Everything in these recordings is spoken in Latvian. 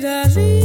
did I leave?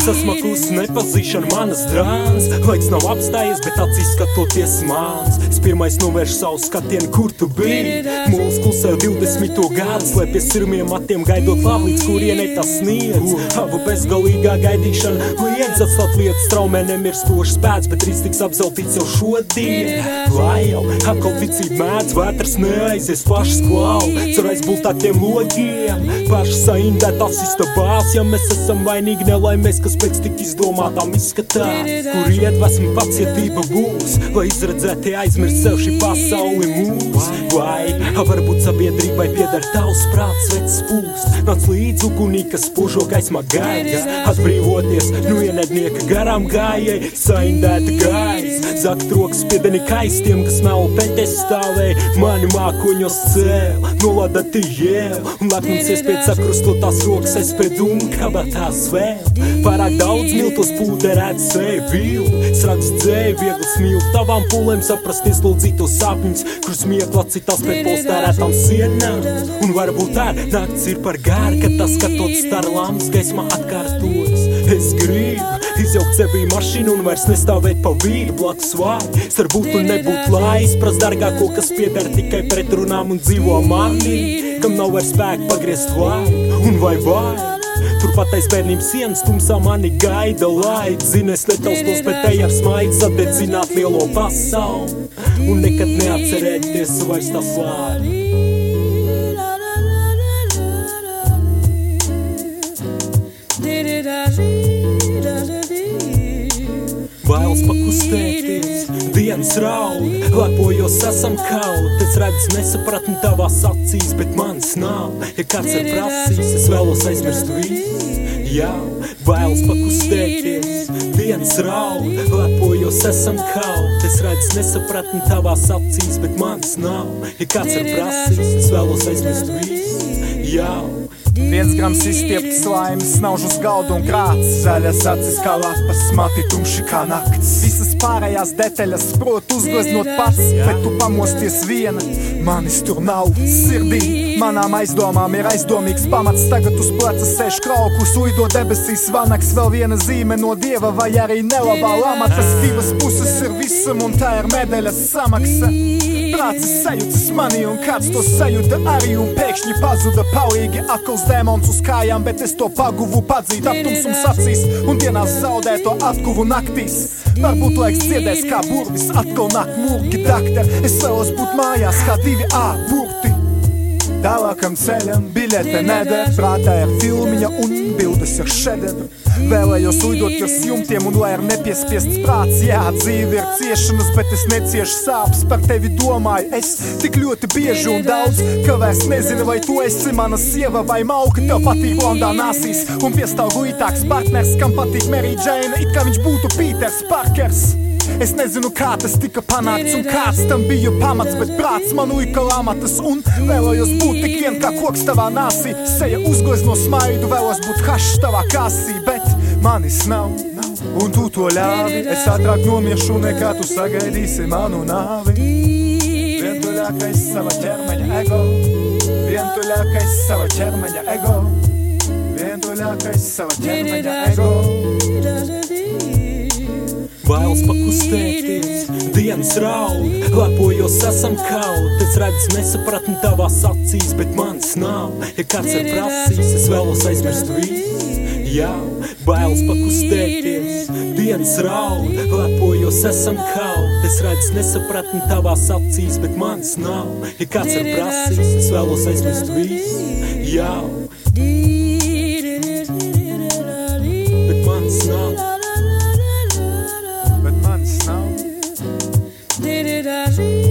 Gaidīšana manas drāns Laiks nav apstājies, bet acīs skatoties mans. Es pirmais novēršu savu skatienu, kur tu biji. Mūls klusē 20. gadu Slēpies sirmiem matiem, gaidot labu, līdz kurienei tas sniedz. Abu bezgalīgā gaidīšana liedz atstāt lietas traumē nemirstošs spēks Bet rīts tiks apzeltīts jau šodien. Lai jau atkal ticība mēdz, vētras neaizies pašas klau. Cer aizbultātiem logiem, pašas saindētās istabās Ja mēs esam vainīgi nelaimēs, kas pēc tik izdomātām izskatās Kur iedvesma pacietība būs, lai izredzētie aizmirst sev šī pasauli mūs. Vai, varbūt sabiedrībai pieder tavs prāts, vecs pūst Nāc līdz ugunī, kas spožo gaismā gaida Atbrīvoties no ienaidnieka garām gājai Saindēta gaisa, zakt rokas piedeni kaistiem, kas peļķes stāvēja Mani mākoņos cēl, nolada tijēl Un lepnums iespēc sakrustotās rokas es pret dūmu kabatās vēl Pārāk daudz miltos pūderēt sevi. Srags dzēja, viegli smīl tavām pūlēm saprast ieslodzītos sapņus Kur smiekla citās pret polstērētām sienām. Un varbūt tā nakts ir par gāru, kad tas skatot starlāmas gaismā atkārtojas. Es gribu izjaukt sevī mašīnu un vairs nestāvēt pa vīdu blakus vārdi Starp būt un nebūt lai izprast dargāko, kas pieder tikai pretrunām un dzīvo manī Kam nav vairs spēka pagriezt vārdu un vai vārdu Turpat aiz bērnības sienas tumsā mani gaida laid. Zinu, es netaustos, bet ej ar smaidu sadedzināt lielo pasauli. Un nekad neatcerēties vairs tas vārdu Bailes pakustēties, dienas raud, lepojos esam kaut Es redzu nesapratni tavās acīs, bet manis nav. Ja kāds ir prasījis, es vēlos aizmirst visu. Jā, bailes pakustēties, dienas raud, lepojos esam kaut Es redzu nesapratni tavās acīs, bet manis nav. Ja kāds ir prasījis, es vēlos aizmirst visu Jā, Viens grams izstieptas laimes, nauž uz galda un krāts. Zaļas acis kā lapas, mati tumši kā nakts. Visas pārējās detaļas prot uzgleznot pats, bet tu pamosties viena. Manis tur nav sirdī, manām aizdomām ir aizdomīgs pamats. Tagad uz pleca sēž kraukus, uido debesīs vanaks, vēl viena zīme no dieva vai arī nelabā lamatas. Divas puses ir visam un tā ir medaļas samaksa. Prācis sajūtas manī un kāds to sajūta arī un pēkšņi pazuda paujīgi akls dēmons uz kājām, bet es to paguvu padzīt aptumsums acīs un dienās zaudēto atguvu naktīs. Varbūt laiks dziedēs kā burvis, atkal nāk mūki dakte, es vēlos būt mājās kā divi A burti. Tālākam ceļam biļete neder, prātā ir filmiņa un bildes ir šedevri. Vēlējos uidot virs jumtiem un lai ir nepiespiests prāts, jā, dzīve ir ciešanas, bet es neciešu sāpes par tevi domāju. Es tik ļoti bieži un daudz, ka vairs nezinu, vai tu esi mana sieva vai mauka, tev patīk blondā nāsīs un piestāv guitāks partners, kam patīk Mary Jane, it kā viņš būtu Pīters Parkers. Es nezinu, kā tas tika panākts un kāds tam bija pamats, bet prāts man uika lamatas un vēlējos būt tik vien kā koks tavā nāsī. Seja uzglezno smaidu, vēlos būt hašs tavā kāsī, bet manis nav. Un tu to ļāvi, es ātrāk nomiešu nekā tu sagaidīsi manu nāvi. Vientuļākais sava ķermeņa ego, vientuļākais sava ķermeņa ego, vientuļākais sava ķermeņa ego. Bailes pakustēties, dienas raud, lepojos esam kaut Es redzu nesapratni tavās acīs, bet manis nav. Ja kāds ir prasījis, es vēlos aizmirst visu. Jā, bailes pakustēties, dienas raud, lepojos esam kaut Es redzu nesapratni tavās acīs, bet manis nav. Ja kāds ir prasījis, es vēlos aizmirst visu. Jā, Charlie.